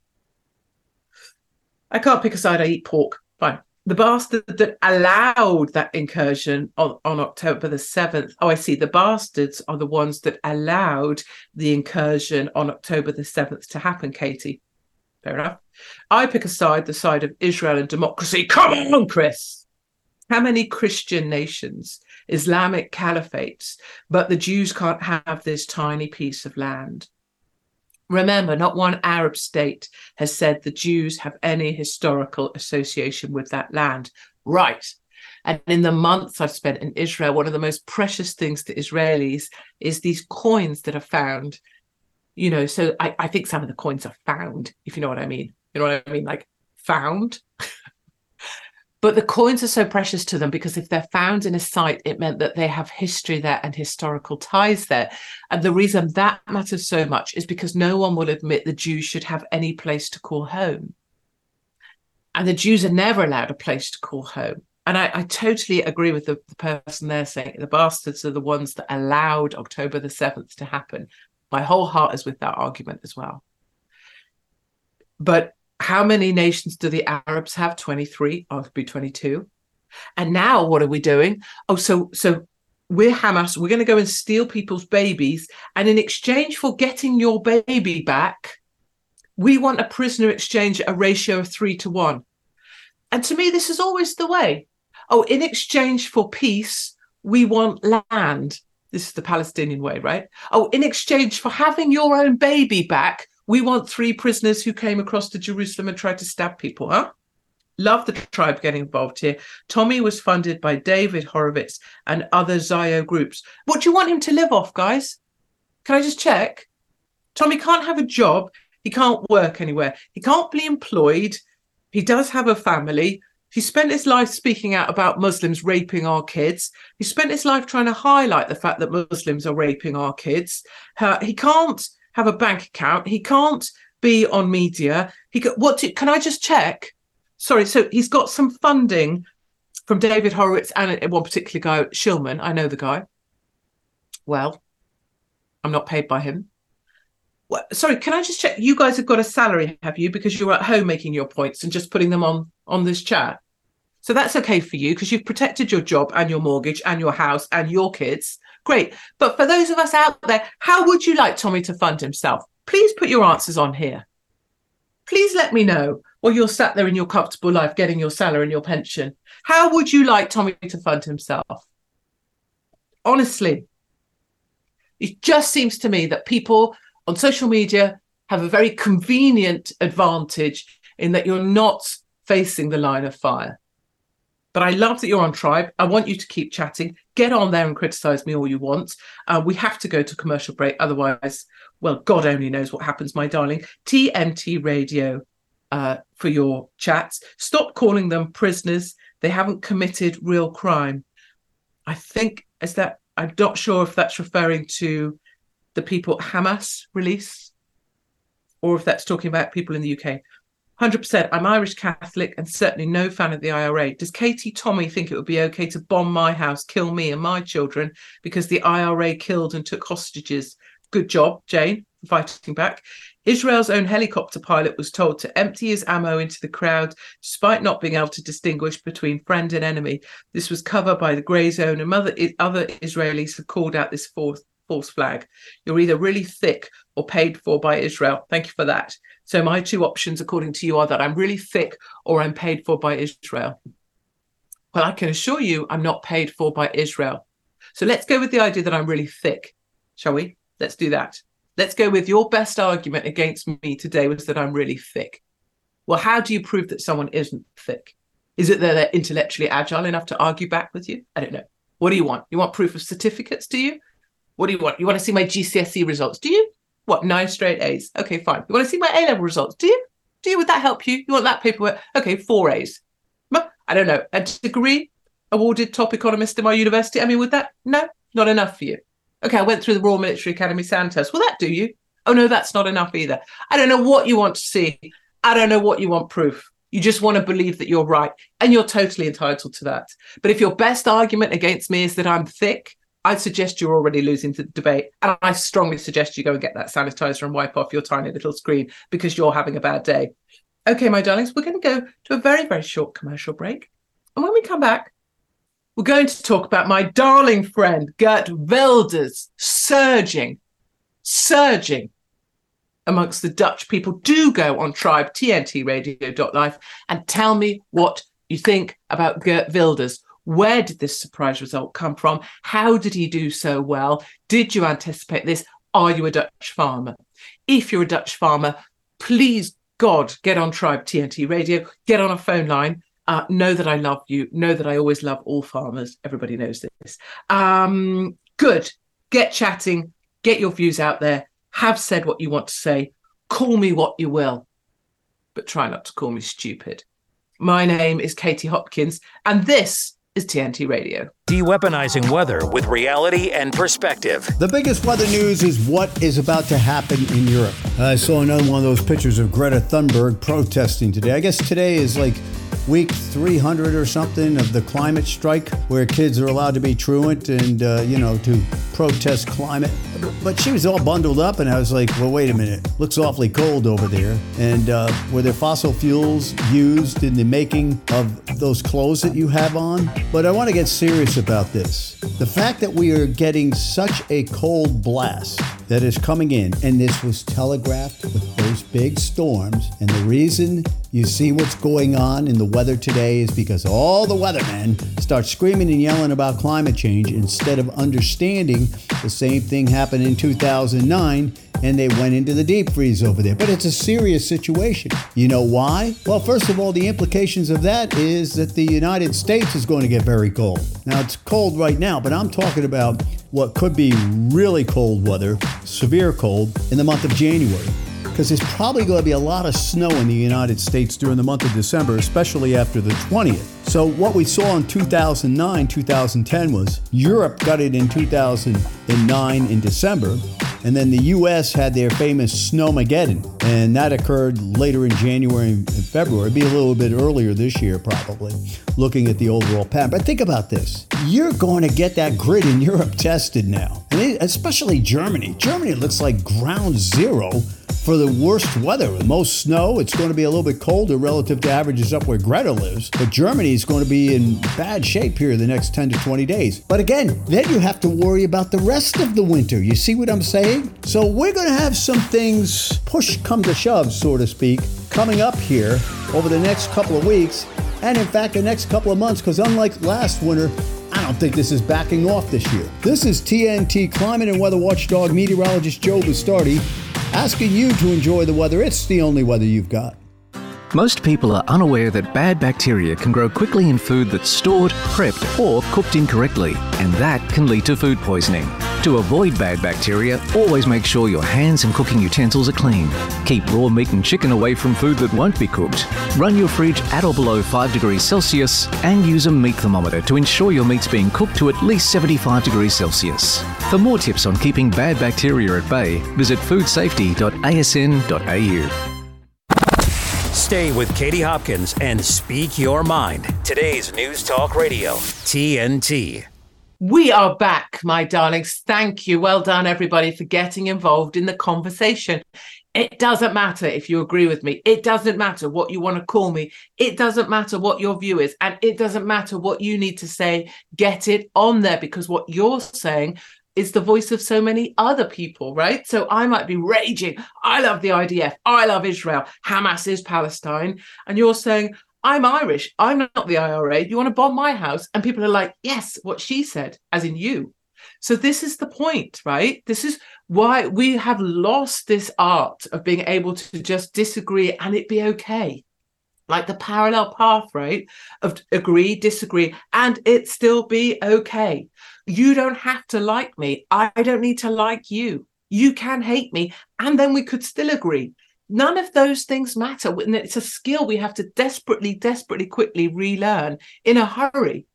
Speaker 2: I can't pick a side, I eat pork. Fine the bastard that allowed that incursion on, on October the 7th. Oh, I see. The bastards are the ones that allowed the incursion on October the 7th to happen, Katie. Fair enough. I pick a side, the side of Israel and democracy. Come on, Chris. How many Christian nations, Islamic caliphates, but the Jews can't have this tiny piece of land? Remember, not one Arab state has said the Jews have any historical association with that land. Right. And in the months I've spent in Israel, one of the most precious things to Israelis is these coins that are found. You know, so I, I think some of the coins are found, if you know what I mean. You know what I mean? Like found. But the coins are so precious to them because if they're found in a site, it meant that they have history there and historical ties there. And the reason that matters so much is because no one will admit the Jews should have any place to call home. And the Jews are never allowed a place to call home. And I, I totally agree with the, the person there saying the bastards are the ones that allowed October the 7th to happen. My whole heart is with that argument as well. But how many nations do the Arabs have? 23, or could be 22. And now what are we doing? Oh, so so we're Hamas, we're going to go and steal people's babies. And in exchange for getting your baby back, we want a prisoner exchange at a ratio of three to one. And to me, this is always the way. Oh, in exchange for peace, we want land. This is the Palestinian way, right? Oh, in exchange for having your own baby back, we want three prisoners who came across to Jerusalem and tried to stab people, huh? Love the tribe getting involved here. Tommy was funded by David Horowitz and other Zio groups. What do you want him to live off, guys? Can I just check? Tommy can't have a job. He can't work anywhere. He can't be employed. He does have a family. He spent his life speaking out about Muslims raping our kids. He spent his life trying to highlight the fact that Muslims are raping our kids. He can't have a bank account. He can't be on media. He got what? Do, can I just check? Sorry. So he's got some funding from David Horowitz and uh, one particular guy, Shillman. I know the guy. Well, I'm not paid by him. Sorry, can I just check? You guys have got a salary, have you? Because you're at home making your points and just putting them on on this chat. So that's okay for you because you've protected your job and your mortgage and your house and your kids. Great. But for those of us out there, how would you like Tommy to fund himself? Please put your answers on here. Please let me know while you're sat there in your comfortable life getting your salary and your pension. How would you like Tommy to fund himself? Honestly, it just seems to me that people on social media have a very convenient advantage in that you're not facing the line of fire. But I love that you're on Tribe. I want you to keep chatting. Get on there and criticize me all you want. Uh, we have to go to commercial break. Otherwise, well, God only knows what happens, my darling. TNT Radio uh, for your chats. Stop calling them prisoners. They haven't committed real crime. I think is that I'm not sure if that's referring to the people Hamas release or if that's talking about people in the UK. 100%. I'm Irish Catholic and certainly no fan of the IRA. Does Katie Tommy think it would be okay to bomb my house, kill me and my children because the IRA killed and took hostages? Good job, Jane, fighting back. Israel's own helicopter pilot was told to empty his ammo into the crowd despite not being able to distinguish between friend and enemy. This was covered by the Grayzone, and other, Israelis have called out this false, false flag. You're either really thick or paid for by Israel. Thank you for that. So my two options, according to you, are that I'm really thick or I'm paid for by Israel. Well, I can assure you I'm not paid for by Israel. So let's go with the idea that I'm really thick, shall we? Let's do that. Let's go with your best argument against me today was that I'm really thick. Well, how do you prove that someone isn't thick? Is it that they're intellectually agile enough to argue back with you? I don't know. What do you want? You want proof of certificates, do you? What do you want? You want to see my GCSE results, do you? What, nine straight A's? Okay, fine. You want to see my A level results? Do you? Do you? Would that help you? You want that paperwork? Okay, four A's. I don't know. A degree awarded top economist in my university. I mean, would that? No, not enough for you. Okay, I went through the Royal Military Academy Sandhurst. Will that do you? Oh no, that's not enough either. I don't know what you want to see. I don't know what you want proof. You just want to believe that you're right, and you're totally entitled to that. But if your best argument against me is that I'm thick, I suggest you're already losing the debate. And I strongly suggest you go and get that sanitizer and wipe off your tiny little screen because you're having a bad day. Okay, my darlings, we're going to go to a very, very short commercial break. And when we come back, we're going to talk about my darling friend, Geert Wilders, surging, surging amongst the Dutch people. Do go on tribe, tntradio.life, and tell me what you think about Geert Wilders. Where did this surprise result come from? How did he do so well? Did you anticipate this? Are you a Dutch farmer? If you're a Dutch farmer, please, God, get on Tribe TNT Radio, get on a phone line. Uh, know that I love you. Know that I always love all farmers. Everybody knows this. Um, good. Get chatting. Get your views out there. Have said what you want to say. Call me what you will, but try not to call me stupid. My name is Katie Hopkins, and this is TNT Radio.
Speaker 1: De-weaponizing weather with reality and perspective.
Speaker 10: The biggest weather news is what is about to happen in Europe. I saw another one of those pictures of Greta Thunberg protesting today. I guess today is like week 300 or something of the climate strike where kids are allowed to be truant and, uh, you know, to protest climate. But she was all bundled up, and I was like, well, wait a minute. Looks awfully cold over there. And uh, were there fossil fuels used in the making of those clothes that you have on? But I want to get serious about this. The fact that we are getting such a cold blast that is coming in, and this was telegraphed with those big storms, and the reason you see what's going on in the weather today is because all the weathermen start screaming and yelling about climate change instead of understanding the same thing happened in 2009 and they went into the deep freeze over there. But it's a serious situation. You know why? Well, first of all, the implications of that is that the United States is going to get very cold. Now, it's cold right now, but I'm talking about what could be really cold weather, severe cold, in the month of January because there's probably going to be a lot of snow in the United States during the month of December, especially after the 20th. So, what we saw in 2009, 2010 was Europe got it in 2009 in December. And then the U.S. had their famous Snowmageddon, and that occurred later in January and February. It'd be a little bit earlier this year, probably, looking at the overall pattern. But think about this you're going to get that grid in Europe tested now, and especially Germany. Germany looks like ground zero for the worst weather. The most snow, it's going to be a little bit colder relative to averages up where Greta lives. But Germany is going to be in bad shape here the next 10 to 20 days. But again, then you have to worry about the rest of the winter. You see what I'm saying? So we're going to have some things push come to shove, so to speak, coming up here over the next couple of weeks. And in fact, the next couple of months, because unlike last winter, I don't think this is backing off this year. This is TNT climate and weather watchdog meteorologist Joe Bastardi asking you to enjoy the weather. It's the only weather you've got.
Speaker 11: Most people are unaware that bad bacteria can grow quickly in food that's stored, prepped, or cooked incorrectly, and that can lead to food poisoning. To avoid bad bacteria, always make sure your hands and cooking utensils are clean. Keep raw meat and chicken away from food that won't be cooked. Run your fridge at or below 5 degrees Celsius and use a meat thermometer to ensure your meat's being cooked to at least 75 degrees Celsius. For more tips on keeping bad bacteria at bay, visit foodsafety.asn.au.
Speaker 1: Stay with Katie Hopkins and speak your mind. Today's News Talk Radio, TNT.
Speaker 2: We are back, my darlings. Thank you. Well done, everybody, for getting involved in the conversation. It doesn't matter if you agree with me. It doesn't matter what you want to call me. It doesn't matter what your view is. And it doesn't matter what you need to say. Get it on there because what you're saying is the voice of so many other people, right? So I might be raging. I love the IDF. I love Israel. Hamas is Palestine. And you're saying, I'm Irish. I'm not the IRA. You want to bomb my house? And people are like, yes, what she said, as in you. So this is the point, right? This is why we have lost this art of being able to just disagree and it be okay. Like the parallel path, right? Of agree, disagree, and it still be okay. You don't have to like me. I don't need to like you. You can hate me, and then we could still agree. None of those things matter. It's a skill we have to desperately, desperately quickly relearn in a hurry.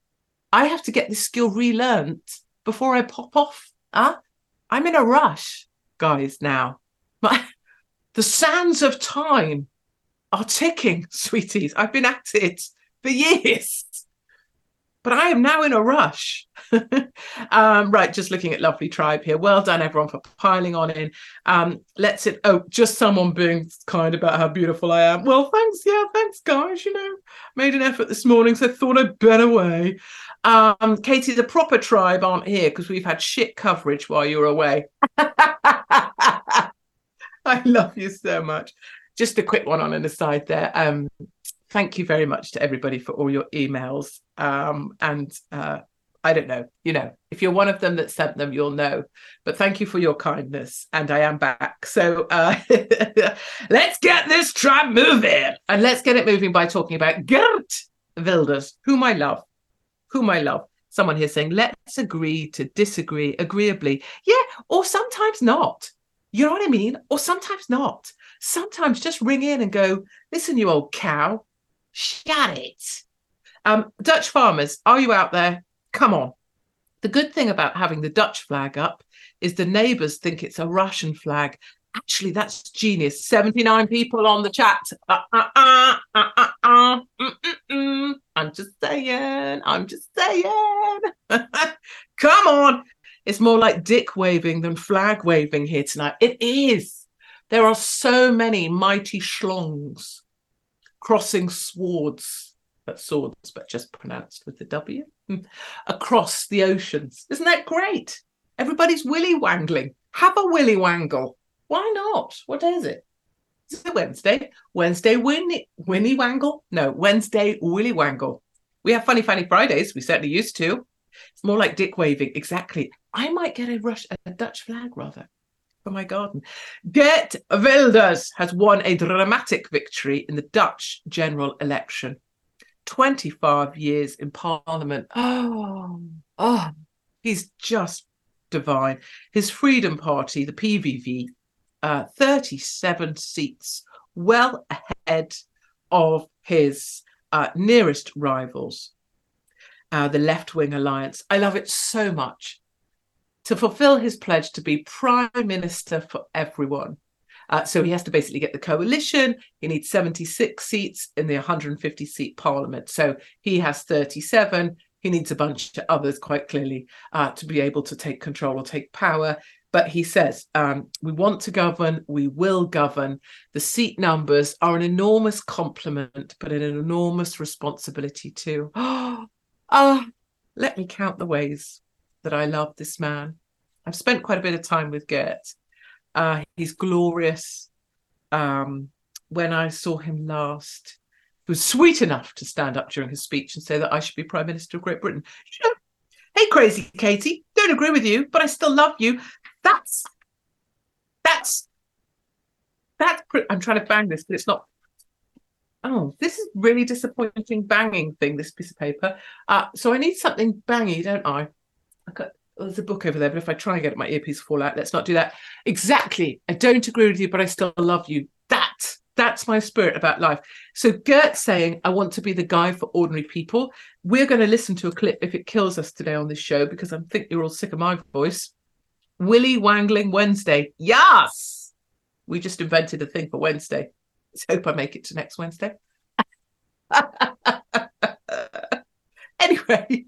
Speaker 2: I have to get this skill relearned before I pop off. Huh? I'm in a rush, guys, now. My, the sands of time are ticking, sweeties. I've been at it for years but I am now in a rush. um, right, just looking at lovely tribe here. Well done, everyone, for piling on in. Um, let's it. Oh, just someone being kind about how beautiful I am. Well, thanks. Yeah, thanks, guys. You know, made an effort this morning, so thought I'd been away. Um, Katie, the proper tribe aren't here because we've had shit coverage while you were away. I love you so much. Just a quick one on an aside there. Um, thank you very much to everybody for all your emails. Um, and uh, I don't know, you know, if you're one of them that sent them, you'll know. But thank you for your kindness. And I am back. So uh, let's get this tribe moving. And let's get it moving by talking about Geert Wilders, whom I love, whom I love. Someone here saying, let's agree to disagree agreeably. Yeah, or sometimes not. You know what I mean? Or sometimes not. Sometimes just ring in and go, listen, you old cow, Shut it. Um, Dutch farmers, are you out there? Come on. The good thing about having the Dutch flag up is the neighbours think it's a Russian flag. Actually, that's genius. 79 people on the chat. Uh, uh, uh, I'm just saying. I'm just saying. Come on. It's more like dick waving than flag waving here tonight. It is. There are so many mighty schlongs crossing swords, but swords, but just pronounced with the W, across the oceans. Isn't that great? Everybody's willy wangling. Have a willy wangle. Why not? What is it? Is it Wednesday? Wednesday Winnie Winnie Wangle? No, Wednesday Willy Wangle. We have funny funny Fridays. We certainly used to. It's more like dick waving. Exactly. I might get a rush a Dutch flag rather for my garden. Geert Wilders has won a dramatic victory in the Dutch general election. 25 years in parliament. Oh, oh, he's just divine. His Freedom Party, the PVV, uh, 37 seats, well ahead of his uh, nearest rivals, uh, the left wing alliance. I love it so much to fulfill his pledge to be prime minister for everyone. Uh, so he has to basically get the coalition. He needs 76 seats in the 150 seat parliament. So he has 37. He needs a bunch of others, quite clearly, uh, to be able to take control or take power. But he says, um, we want to govern, we will govern. The seat numbers are an enormous compliment, but an enormous responsibility too. Ah, oh, let me count the ways that I love this man. I've spent quite a bit of time with Geert. Uh, he's glorious. Um, when I saw him last, he was sweet enough to stand up during his speech and say that I should be Prime Minister of Great Britain. Hey, crazy Katie, don't agree with you, but I still love you. That's that's that's. I'm trying to bang this, but it's not. Oh, this is really disappointing banging thing. This piece of paper. Uh, so I need something bangy, don't I? Got oh, there's a book over there, but if I try and get it, my earpiece fall out. Let's not do that. Exactly. I don't agree with you, but I still love you. That that's my spirit about life. So Geert saying, I want to be the guy for ordinary people. We're going to listen to a clip if it kills us today on this show because I think you're all sick of my voice. Willy Wangling Wednesday. Yes. We just invented a thing for Wednesday. Let's hope I make it to next Wednesday. anyway,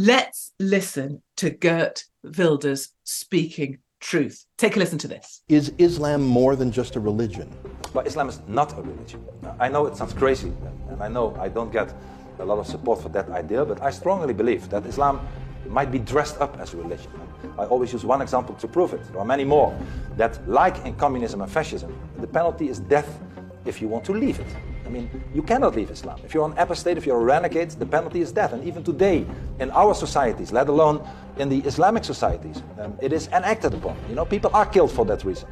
Speaker 2: let's listen to Geert Wilders speaking truth. Take a listen to this.
Speaker 12: Is Islam more than just a religion?
Speaker 13: But Islam is not a religion. I know it sounds crazy, and I know I don't get a lot of support for that idea, but I strongly believe that Islam might be dressed up as a religion. I always use one example to prove it. There are many more. That, like in communism and fascism, the penalty is death if you want to leave it. I mean, you cannot leave Islam. If you're an apostate, if you're a renegade, the penalty is death. And even today, in our societies, let alone in the Islamic societies, um, it is enacted upon. You know, people are killed for that reason.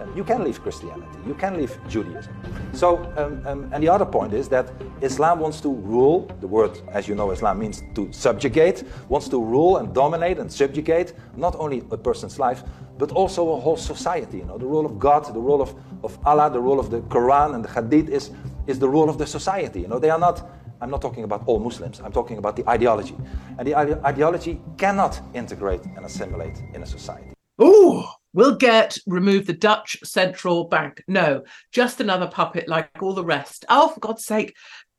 Speaker 13: Um, you can leave Christianity, you can leave Judaism. So, um, um, and the other point is that Islam wants to rule. The word, as you know, Islam means to subjugate, wants to rule and dominate and subjugate not only a person's life, but also a whole society. You know, the rule of God, the rule of, of Allah, the rule of the Quran and the Hadith is, is the rule of the society. You know, they are not I'm not talking about all Muslims, I'm talking about the ideology. And the ide- ideology cannot integrate and assimilate in a society.
Speaker 2: Ooh, Will Geert remove the Dutch central bank? No, just another puppet like all the rest. Oh, for God's sake,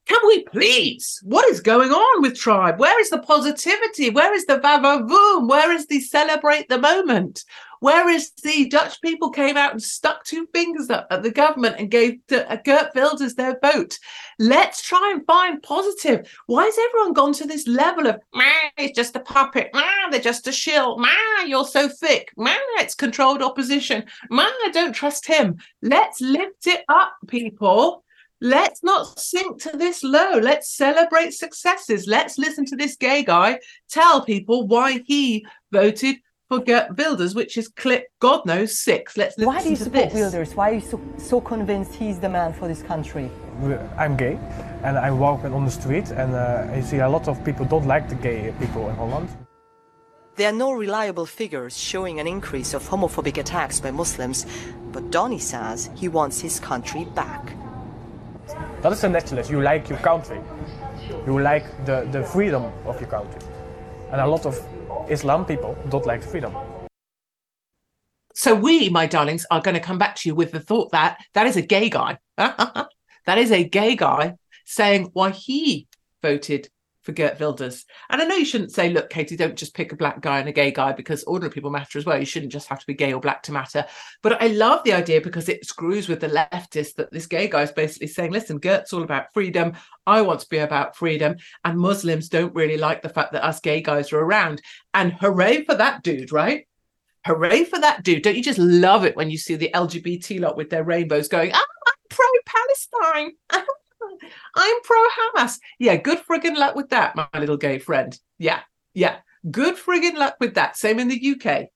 Speaker 2: can we please? What is going on with Tribe? Where is the positivity? Where is the vavavoom? Where is the celebrate the moment? Where is the Dutch people came out and stuck two fingers up at the government and gave to, uh, Geert Wilders their vote? Let's try and find positive. Why has everyone gone to this level of, it's just a puppet, they're just a shill, you're so thick, it's controlled opposition, I don't trust him. Let's lift it up, people. Let's not sink to this low. Let's celebrate successes. Let's listen to this gay guy tell people why he voted for Wilders, which is clip God knows six. Let's listen
Speaker 14: Why do you
Speaker 2: to
Speaker 14: support
Speaker 2: this.
Speaker 14: Wilders? Why are you so, so convinced he's the man for this country?
Speaker 15: I'm gay, and I walk on the street, and uh, I see a lot of people don't like the gay people in Holland.
Speaker 14: There are no reliable figures showing an increase of homophobic attacks by Muslims, but Donny says he wants his country back.
Speaker 15: That is is een nationalist. You like your country. You like the, the freedom of your country. And a lot of Islam people don't like freedom.
Speaker 2: So we, my darlings, are going to come back to you with the thought that that is a gay guy. that is a gay guy saying why he voted for Geert Wilders. And I know you shouldn't say, look, Katie, don't just pick a black guy and a gay guy because ordinary people matter as well. You shouldn't just have to be gay or black to matter. But I love the idea because it screws with the leftists that this gay guy is basically saying, listen, Geert's all about freedom. I want to be about freedom. And Muslims don't really like the fact that us gay guys are around. And hooray for that dude, right? Hooray for that dude. Don't you just love it when you see the LGBT lot with their rainbows going, oh, I'm pro Palestine. I'm pro Hamas. Yeah, good friggin' luck with that, my little gay friend. Yeah, yeah, good friggin' luck with that. Same in the UK.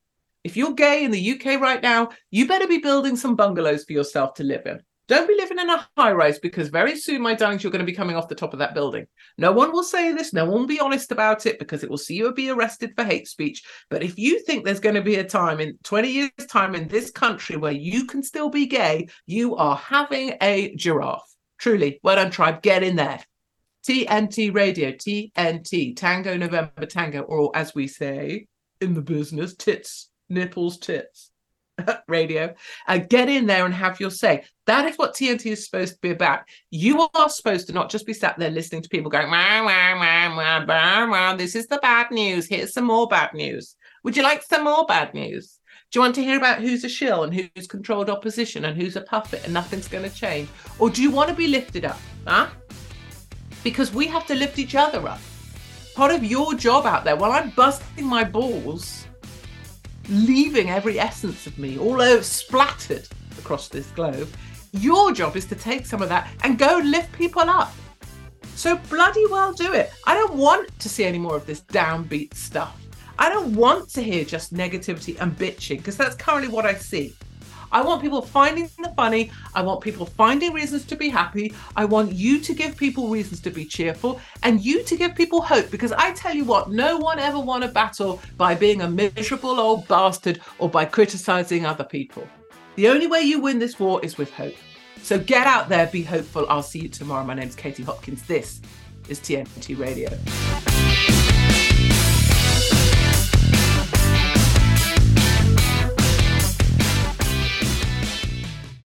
Speaker 2: If you're gay in the UK right now, you better be building some bungalows for yourself to live in. Don't be living in a high rise because very soon, my darlings, you're going to be coming off the top of that building. No one will say this. No one will be honest about it because it will see you be arrested for hate speech. But if you think there's going to be a time in 20 years' time in this country where you can still be gay, you are having a giraffe. Truly, well done, tribe. Get in there. TNT Radio, TNT, Tango November Tango, or as we say, in the business, tits, nipples, tits, radio, uh, get in there and have your say. That is what TNT is supposed to be about. You are supposed to not just be sat there listening to people going, wah, wah, wah, wah, wah, wah, this is the bad news. Here's some more bad news. Would you like some more bad news? Do you want to hear about who's a shill and who's controlled opposition and who's a puppet and nothing's going to change? Or do you want to be lifted up? Huh? Because we have to lift each other up. Part of your job out there, while I'm busting my balls, leaving every essence of me all over splattered across this globe, your job is to take some of that and go lift people up. So bloody well do it. I don't want to see any more of this downbeat stuff. I don't want to hear just negativity and bitching because that's currently what I see. I want people finding the funny. I want people finding reasons to be happy. I want you to give people reasons to be cheerful and you to give people hope because I tell you what, no one ever won a battle by being a miserable old bastard or by criticizing other people. The only way you win this war is with hope. So get out there, be hopeful. I'll see you tomorrow. My name's Katie Hopkins. This is TNT Radio.